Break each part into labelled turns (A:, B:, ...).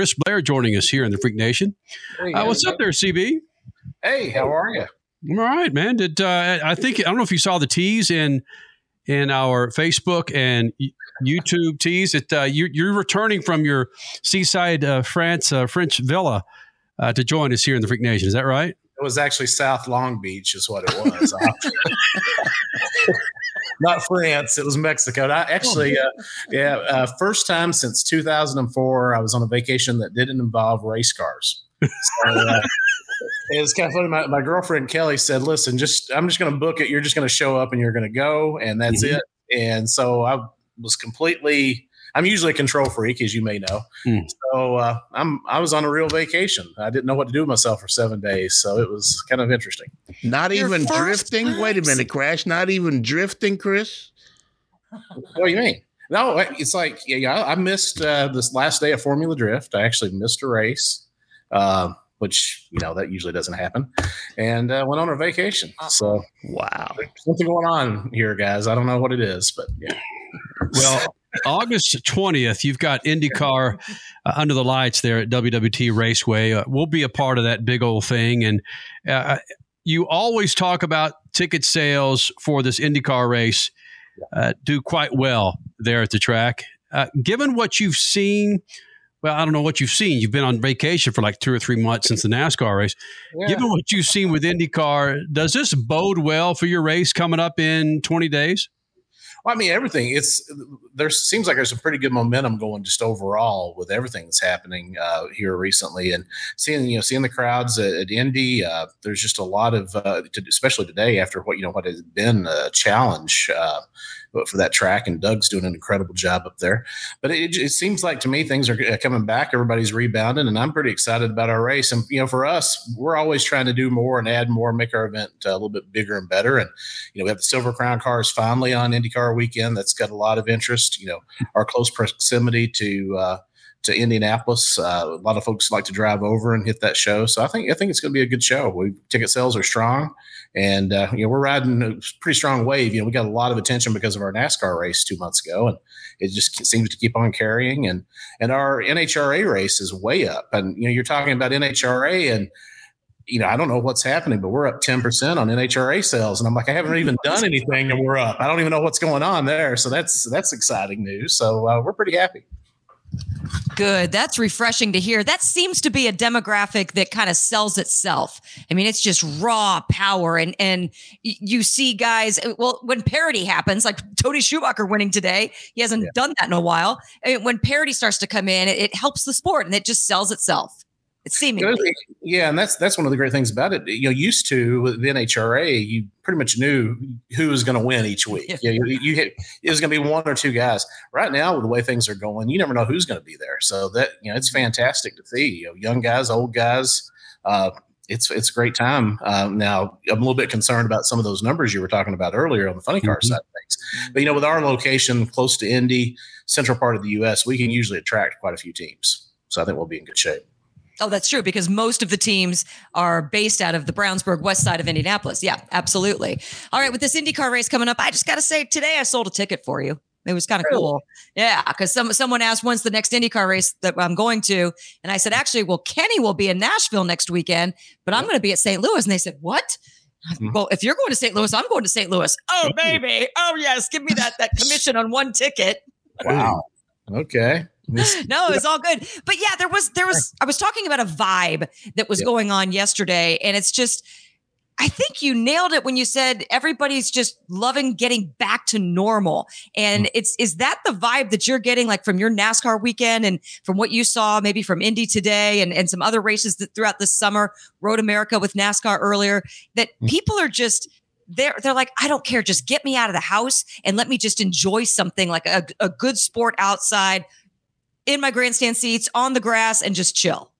A: Chris Blair joining us here in the Freak Nation. Hey, uh, what's up there, CB?
B: Hey, how are you?
A: I'm all right, man. Did uh, I think I don't know if you saw the tease in in our Facebook and YouTube tease that uh, you, are returning from your seaside uh, France uh, French villa uh, to join us here in the Freak Nation. Is that right?
B: It was actually South Long Beach, is what it was. Not France. It was Mexico. I actually, uh, yeah, uh, first time since 2004, I was on a vacation that didn't involve race cars. So, uh, it was kind of funny. My, my girlfriend Kelly said, "Listen, just I'm just going to book it. You're just going to show up and you're going to go, and that's mm-hmm. it." And so I was completely I'm usually a control freak, as you may know. Mm. So uh, I'm I was on a real vacation. I didn't know what to do with myself for seven days, so it was kind of interesting.
C: Not Your even drifting. Times. Wait a minute, Crash. Not even drifting, Chris.
B: What do you mean? No, it's like yeah, I missed uh, this last day of Formula Drift. I actually missed a race. Uh, which you know that usually doesn't happen, and uh, went on a vacation. So
C: wow,
B: something going on here, guys. I don't know what it is, but yeah.
A: Well, August 20th, you've got IndyCar uh, under the lights there at WWT Raceway. Uh, we'll be a part of that big old thing. And uh, you always talk about ticket sales for this IndyCar race uh, do quite well there at the track. Uh, given what you've seen, well, I don't know what you've seen. You've been on vacation for like two or three months since the NASCAR race. Yeah. Given what you've seen with IndyCar, does this bode well for your race coming up in 20 days?
B: Well, I mean, everything. It's there seems like there's some pretty good momentum going just overall with everything that's happening uh, here recently, and seeing you know seeing the crowds at, at Indy. Uh, there's just a lot of, uh, to, especially today after what you know what has been a challenge uh, for that track, and Doug's doing an incredible job up there. But it, it seems like to me things are uh, coming back. Everybody's rebounding, and I'm pretty excited about our race. And you know, for us, we're always trying to do more and add more, make our event uh, a little bit bigger and better. And you know, we have the Silver Crown cars finally on IndyCar weekend. That's got a lot of interest. You know, our close proximity to uh, to Indianapolis. Uh, a lot of folks like to drive over and hit that show. So I think I think it's going to be a good show. We ticket sales are strong, and uh, you know we're riding a pretty strong wave. You know we got a lot of attention because of our NASCAR race two months ago, and it just seems to keep on carrying. And and our NHRA race is way up. And you know you're talking about NHRA and. You know, I don't know what's happening, but we're up 10% on NHRA sales. And I'm like, I haven't even done anything and we're up. I don't even know what's going on there. So that's that's exciting news. So uh, we're pretty happy.
D: Good. That's refreshing to hear. That seems to be a demographic that kind of sells itself. I mean, it's just raw power. And and you see guys, uh, well, when parity happens, like Tony Schumacher winning today, he hasn't yeah. done that in a while. when parity starts to come in, it, it helps the sport and it just sells itself. It's seemingly.
B: Yeah, and that's that's one of the great things about it. You know, used to with the NHRA, you pretty much knew who was going to win each week. Yeah. You, know, you, you hit, it was going to be one or two guys. Right now, with the way things are going, you never know who's going to be there. So that you know, it's fantastic to see. You know, young guys, old guys. Uh, it's it's a great time. Um, now I'm a little bit concerned about some of those numbers you were talking about earlier on the funny car mm-hmm. side of things. But you know, with our location close to Indy, central part of the U.S., we can usually attract quite a few teams. So I think we'll be in good shape.
D: Oh, that's true because most of the teams are based out of the Brownsburg west side of Indianapolis. Yeah, absolutely. All right, with this IndyCar race coming up, I just got to say today I sold a ticket for you. It was kind of really? cool. Yeah, because some someone asked when's the next IndyCar race that I'm going to, and I said actually, well, Kenny will be in Nashville next weekend, but I'm going to be at St. Louis, and they said what? Mm-hmm. Well, if you're going to St. Louis, I'm going to St. Louis. Oh, baby. Oh, yes. Give me that that commission on one ticket.
B: Wow. Okay.
D: no, it was all good. But yeah, there was there was I was talking about a vibe that was going on yesterday, and it's just I think you nailed it when you said everybody's just loving getting back to normal. And mm. it's is that the vibe that you're getting like from your NASCAR weekend and from what you saw maybe from Indy today and, and some other races that throughout the summer, Road America with NASCAR earlier, that mm. people are just they're they're like, I don't care, just get me out of the house and let me just enjoy something like a, a good sport outside, in my grandstand seats on the grass and just chill.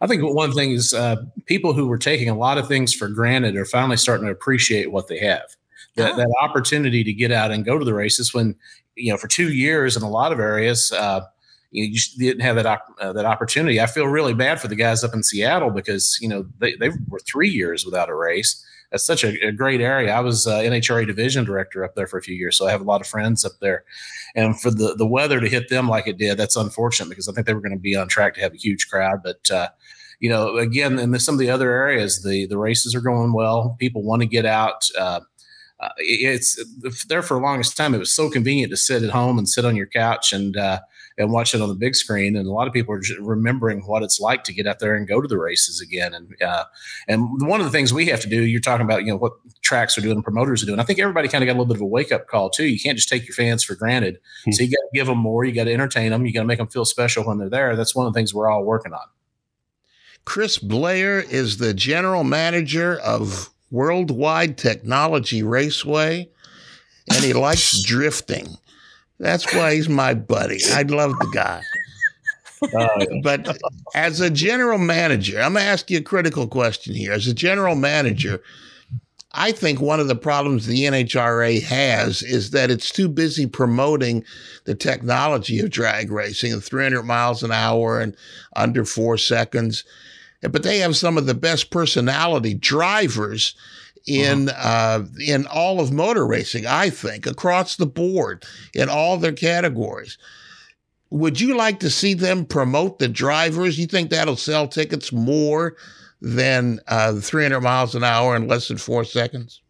B: I think one thing is uh, people who were taking a lot of things for granted are finally starting to appreciate what they have. That, oh. that opportunity to get out and go to the races when, you know, for two years in a lot of areas, uh, you, you didn't have that op- uh, that opportunity. I feel really bad for the guys up in Seattle because you know they, they were three years without a race. That's such a, a great area. I was uh, NHRA division director up there for a few years, so I have a lot of friends up there. And for the the weather to hit them like it did, that's unfortunate because I think they were going to be on track to have a huge crowd. But uh, you know, again, in the, some of the other areas, the the races are going well. People want to get out. Uh, uh, it's there for the longest time. It was so convenient to sit at home and sit on your couch and uh, and watch it on the big screen. And a lot of people are remembering what it's like to get out there and go to the races again. And uh, and one of the things we have to do, you're talking about, you know, what tracks are doing promoters are doing. I think everybody kind of got a little bit of a wake up call too. You can't just take your fans for granted. Mm-hmm. So you got to give them more. You got to entertain them. You got to make them feel special when they're there. That's one of the things we're all working on.
C: Chris Blair is the general manager of Worldwide Technology Raceway, and he likes drifting. That's why he's my buddy. I love the guy. Uh, but as a general manager, I'm going to ask you a critical question here. As a general manager, I think one of the problems the NHRA has is that it's too busy promoting the technology of drag racing, 300 miles an hour and under four seconds. But they have some of the best personality drivers in uh-huh. uh, in all of motor racing, I think, across the board in all their categories. Would you like to see them promote the drivers? You think that'll sell tickets more than uh, 300 miles an hour in less than four seconds?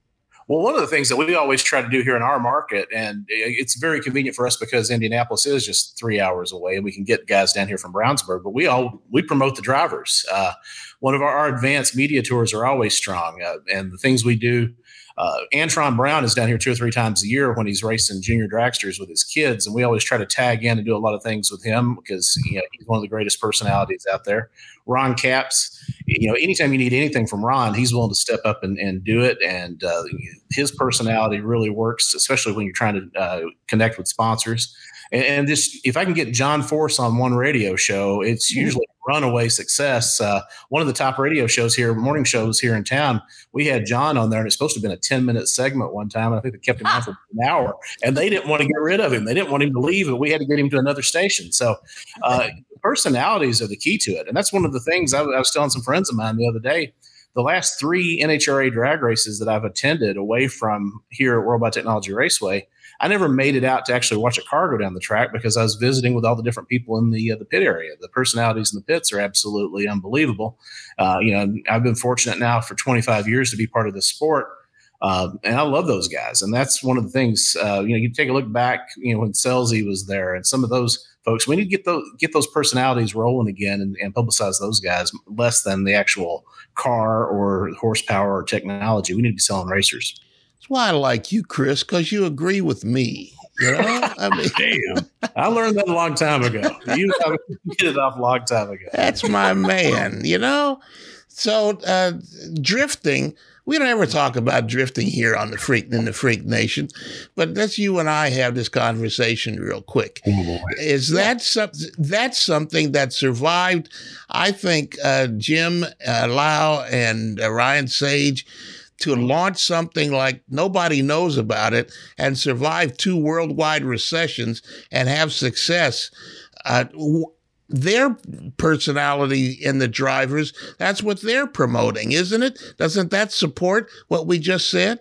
B: Well, one of the things that we always try to do here in our market, and it's very convenient for us because Indianapolis is just three hours away, and we can get guys down here from Brownsburg. But we all we promote the drivers. Uh, one of our, our, advanced media tours are always strong, uh, and the things we do. Uh, Antron Brown is down here two or three times a year when he's racing junior dragsters with his kids, and we always try to tag in and do a lot of things with him because you know, he's one of the greatest personalities out there. Ron Capps, you know, anytime you need anything from Ron, he's willing to step up and, and do it. And uh, his personality really works, especially when you're trying to uh, connect with sponsors. And, and this, if I can get John Force on one radio show, it's mm-hmm. usually runaway success. Uh, one of the top radio shows here, morning shows here in town, we had John on there, and it's supposed to have been a 10 minute segment one time. And I think they kept him on for an hour, and they didn't want to get rid of him. They didn't want him to leave, and we had to get him to another station. So, uh, personalities are the key to it. And that's one of the things I, I was telling some friends of mine the other day the last three NHRA drag races that I've attended away from here at World Technology Raceway, I never made it out to actually watch a car go down the track because I was visiting with all the different people in the uh, the pit area. The personalities in the pits are absolutely unbelievable. Uh, you know, I've been fortunate now for 25 years to be part of the sport. Uh, and I love those guys, and that's one of the things. Uh, you know, you take a look back, you know, when Scelzi was there, and some of those folks. We need to get those get those personalities rolling again and, and publicize those guys less than the actual car or horsepower or technology. We need to be selling racers.
C: That's why I like you, Chris, because you agree with me. You know, I
B: mean, damn, I learned that a long time ago. You get it off a long time ago.
C: That's my man. You know, so uh, drifting. We don't ever talk about drifting here on the freak in the freak nation, but let's you and I have this conversation real quick. Oh Is that something? That's something that survived? I think uh, Jim uh, Liaw and uh, Ryan Sage to launch something like nobody knows about it and survive two worldwide recessions and have success. Uh, their personality in the drivers, that's what they're promoting, isn't it? Doesn't that support what we just said?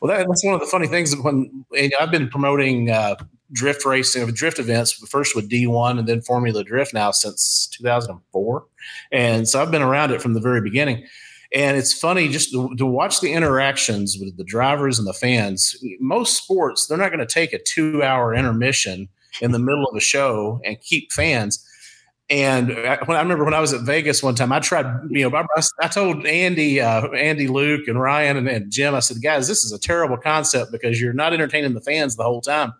B: Well, that, that's one of the funny things when I've been promoting uh, drift racing, drift events, first with D1 and then Formula Drift now since 2004. And so I've been around it from the very beginning. And it's funny just to, to, watch the interactions with the drivers and the fans. Most sports, they're not going to take a two hour intermission in the middle of a show and keep fans. And when I remember when I was at Vegas one time, I tried, you know, I, told Andy, uh, Andy, Luke, and Ryan and, and Jim, I said, guys, this is a terrible concept because you're not entertaining the fans the whole time.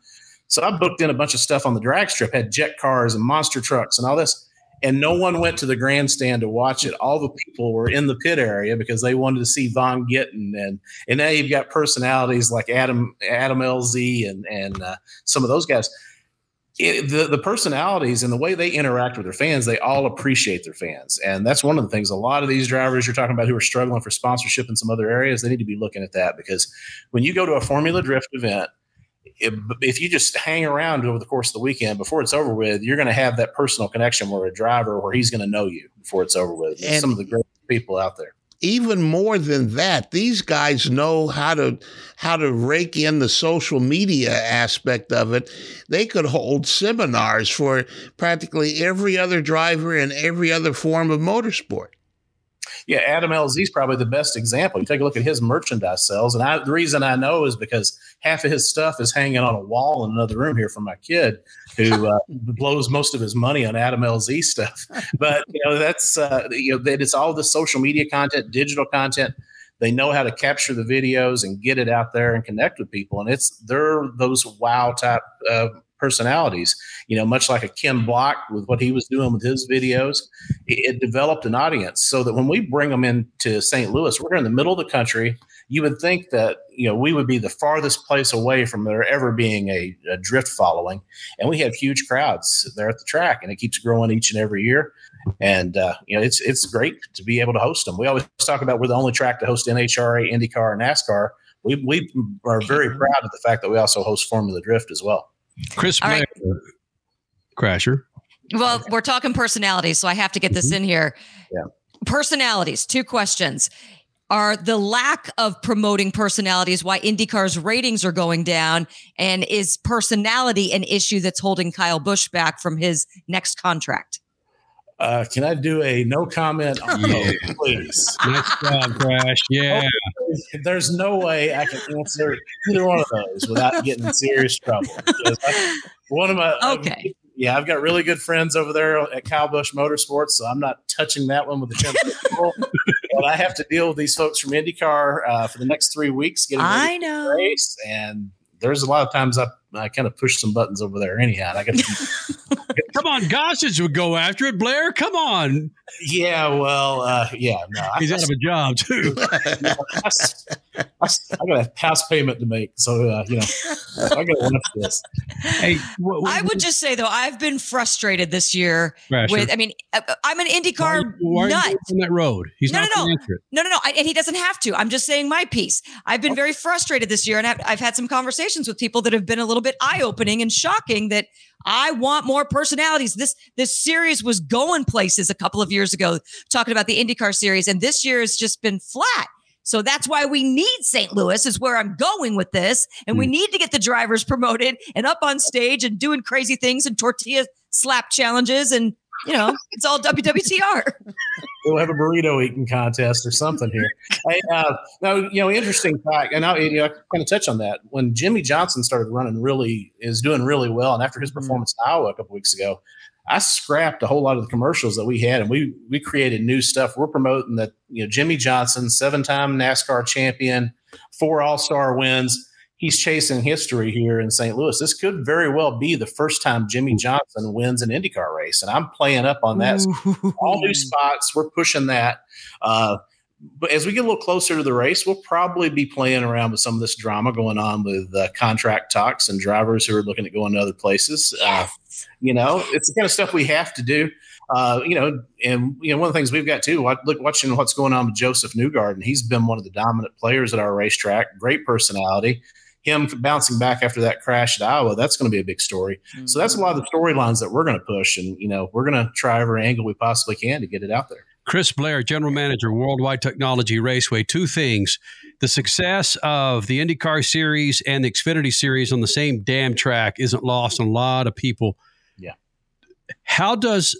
B: So I booked in a bunch of stuff on the drag strip, had jet cars and monster trucks and all this and no one went to the grandstand to watch it. All the people were in the pit area because they wanted to see Vaughn Gittin, and and now you've got personalities like Adam Adam LZ and and uh, some of those guys. It, the the personalities and the way they interact with their fans, they all appreciate their fans, and that's one of the things. A lot of these drivers you're talking about who are struggling for sponsorship in some other areas, they need to be looking at that because when you go to a Formula Drift event if, you just hang around over the course of the weekend before it's over with, you're going to have that personal connection with a driver where he's going to know you before it's over with. And some of the great people out there.
C: even more than that, these guys know how to how to rake in the social media aspect of it. They could hold seminars for practically every other driver in every other form of motorsport.
B: Yeah, Adam LZ is probably the best example. You take a look at his merchandise sales, and I, the reason I know is because half of his stuff is hanging on a wall in another room here from my kid, who uh, blows most of his money on Adam LZ stuff. But you know, that's uh, you know that it's all the social media content, digital content. They know how to capture the videos and get it out there and connect with people, and it's they're those wow type uh, personalities. You know, much like a Ken Block with what he was doing with his videos, it, it developed an audience so that when we bring them into St. Louis, we're in the middle of the country. You would think that you know we would be the farthest place away from there ever being a, a drift following, and we have huge crowds there at the track, and it keeps growing each and every year. And uh, you know, it's it's great to be able to host them. We always talk about we're the only track to host NHRA, IndyCar, and NASCAR. We, we are very proud of the fact that we also host Formula Drift as well.
A: Chris All right. Crasher.
D: Well, we're talking personalities, so I have to get this mm-hmm. in here.
B: Yeah.
D: Personalities, two questions. Are the lack of promoting personalities why IndyCar's ratings are going down? And is personality an issue that's holding Kyle Busch back from his next contract?
B: Uh, can I do a no comment on yeah. please?
A: Nice job, Crash. Yeah.
B: There's no way I can answer either one of those without getting in serious trouble. I, one of my
D: okay.
B: Um, yeah, I've got really good friends over there at Kyle Busch Motorsports, so I'm not touching that one with a 10 But I have to deal with these folks from IndyCar uh, for the next three weeks.
D: Getting I know.
B: Race, and there's a lot of times I, I kind of push some buttons over there anyhow. I got
A: Come on, Gossage would go after it. Blair, come on.
B: Yeah, well, uh, yeah, no,
A: he's I, out of a job too. I,
B: I, I, got a house payment to make, so uh, you know, I got to watch this.
D: Hey, what, what, I would just say though, I've been frustrated this year with. I mean, uh, I'm an IndyCar why, why nut.
A: on that road, he's no, not
D: no, no, no, no, no, I, and he doesn't have to. I'm just saying my piece. I've been very frustrated this year, and I've, I've had some conversations with people that have been a little bit eye opening and shocking that I want more personalities. This this series was going places a couple of years ago, talking about the IndyCar series, and this year has just been flat. So that's why we need St. Louis, is where I'm going with this. And mm. we hmm. need to get the drivers promoted and up on stage and doing crazy things and tortilla slap challenges and you know, it's all WWTR.
B: we'll have a burrito eating contest or something here. hey, uh, now, you know, interesting fact, and I, you know, I kind of touch on that. When Jimmie Johnson started running really, is doing really well, and after his mm-hmm. performance in Iowa a couple weeks ago, I scrapped a whole lot of the commercials that we had, and we we created new stuff. We're promoting that, you know, Jimmie Johnson, seven time NASCAR champion, four All Star wins he's chasing history here in St. Louis. This could very well be the first time Jimmie Johnson wins an IndyCar race, and I'm playing up on that. All new spots, we're pushing that. Uh, but as we get a little closer to the race, we'll probably be playing around with some of this drama going on with uh, contract talks and drivers who are looking at going to other places. Uh, you know, it's the kind of stuff we have to do. Uh, you know, and you know, one of the things we've got too, look, watching what's going on with Josef Newgarden. He's been one of the dominant players at our racetrack. Great personality him bouncing back after that crash at Iowa, that's going to be a big story. Mm-hmm. So that's a lot of the storylines that we're going to push, and you know, we're going to try every angle we possibly can to get it out there.
A: Chris Blair, General Manager, Worldwide Technology Raceway. Two things: the success of the IndyCar Series and the Xfinity Series on the same damn track isn't lost on a lot of people.
B: Yeah.
A: How does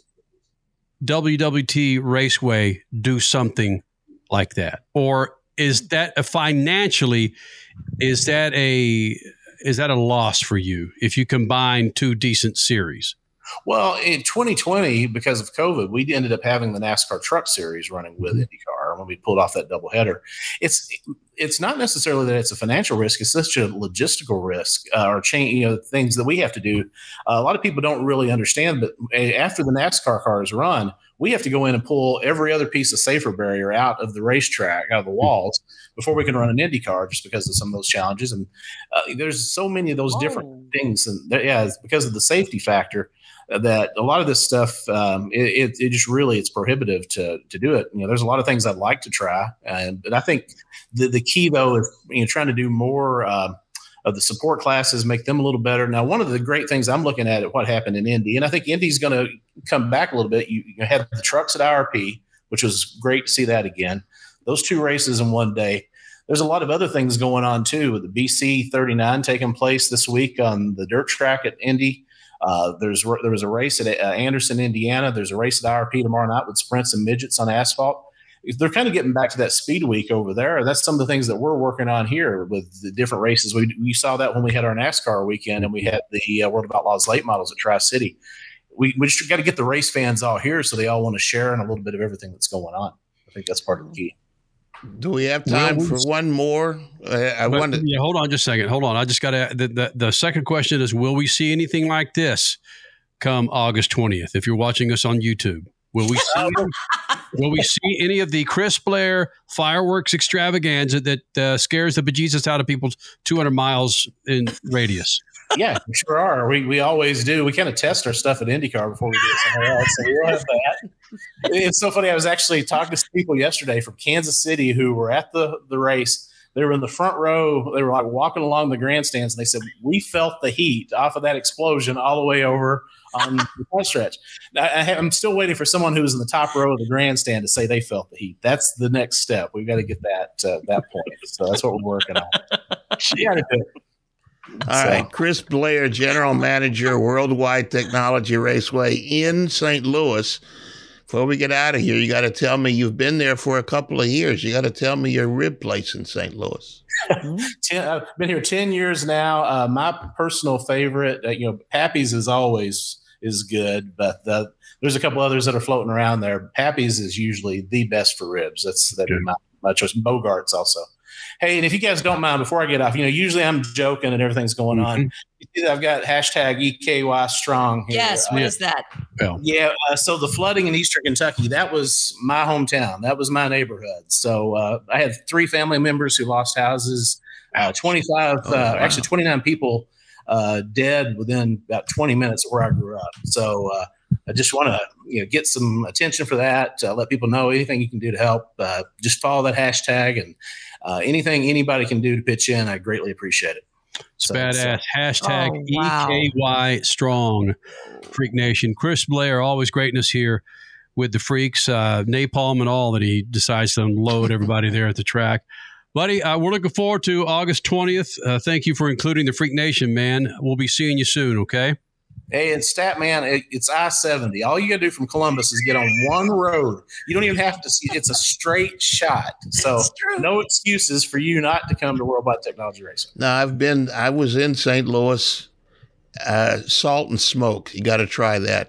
A: WWT Raceway do something like that, or is that financially? Is that a is that a loss for you if you combine two decent series?
B: Well, in 2020, because of COVID, we ended up having the NASCAR Truck Series running with mm-hmm. IndyCar when we pulled off that doubleheader. It's it's not necessarily that it's a financial risk; it's such a logistical risk uh, or change, you know, things that we have to do. Uh, a lot of people don't really understand, but after the NASCAR cars run, we have to go in and pull every other piece of safer barrier out of the racetrack, out of the hmm. walls, before we can run an Indy car, just because of some of those challenges. And uh, there's so many of those different oh. things, and yeah, it's because of the safety factor uh, that a lot of this stuff um, it, it, it, just really it's prohibitive to to do it. You know, there's a lot of things I'd like to try, and but I think the the key though is you know trying to do more. Uh, of the support classes, make them a little better. Now, one of the great things I'm looking at at what happened in Indy, and I think Indy's going to come back a little bit. You, you had the trucks at IRP, which was great to see that again. those two races in one day. There's a lot of other things going on too, with the BC 39 taking place this week on the dirt track at Indy. Uh, there's there was a race at uh, Anderson, Indiana. There's a race at IRP tomorrow night with sprints and midgets on asphalt. They're kind of getting back to that speed week over there. That's some of the things that we're working on here with the different races. We, we saw that when we had our NASCAR weekend and we had the uh, World of Outlaws late models at Tri City. We, we just got to get the race fans all here so they all want to share in a little bit of everything that's going on. I think that's part of the key.
C: Do we have time well, for one more? I, I wanted.
A: Yeah, hold on just a second. Hold on. I just got to. The, the, the second question is Will we see anything like this come August 20th? If you're watching us on YouTube, will we see, will we see any of the Chris Blair fireworks extravaganza that uh, scares the bejesus out of people 200 miles in radius?
B: yeah, we sure are. We, we always do. We kind of test our stuff at IndyCar before we do it somewhere else. So we'll have that. It's so funny. I was actually talking to some people yesterday from Kansas City who were at the, the race. They were in the front row. They were like walking along the grandstands, and they said, "We felt the heat off of that explosion all the way over on the front stretch." I, am still waiting for someone who was in the top row of the grandstand to say they felt the heat. That's the next step. We've got to get that uh, that point. So that's what we're working on. Yeah,
C: all so. right, Chris Blair, General Manager, Worldwide Technology Raceway in St. Louis. Before we get out of here, you got to tell me you've been there for a couple of years. You got to tell me your rib place in St. Louis.
B: ten, I've been here ten years now. Uh, my personal favorite, uh, you know, Pappy's is always is good, but the, there's a couple others that are floating around there. Pappy's is usually the best for ribs. That's that my, my choice. Bogart's also. Hey, and if you guys don't mind, before I get off, you know, usually I'm joking and everything's going on. Mm-hmm. I've got hashtag EKY strong.
D: Here. Yes, what uh, is that?
B: Well, yeah. Uh, so the flooding in Eastern Kentucky, that was my hometown. That was my neighborhood. So uh, I had three family members who lost houses. Uh, 25, oh, uh, wow. actually 29 people uh, dead within about 20 minutes of where I grew up. So I just want to you know get some attention for that. let people know anything you can do to help. just follow that hashtag and uh, anything anybody can do to pitch in, I greatly appreciate it.
A: It's so, badass. So. Hashtag oh, wow. EKY strong Freak Nation. Chris Blair, always greatness here with the freaks, uh, napalm and all that he decides to unload everybody there at the track. Buddy, uh, we're looking forward to August 20th. Uh, thank you for including the Freak Nation, man. We'll be seeing you soon, okay?
B: Hey, it's Statman. It, it's I seventy. All you got to do from Columbus is get on one road. You don't even have to see. It's a straight shot. So no excuses for you not to come to World Worldwide Technology Racing.
C: No, I've been. I was in St. Louis. Uh, salt and smoke. You got to try that.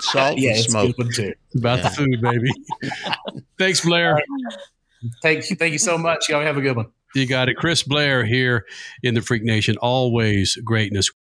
C: Salt yeah, and smoke.
A: Too. About yeah. the food, baby. Thanks, Blair.
B: Thank you. Thank you so much. Y'all have a good one.
A: You got it. Chris Blair here in the Freak Nation. Always greatness.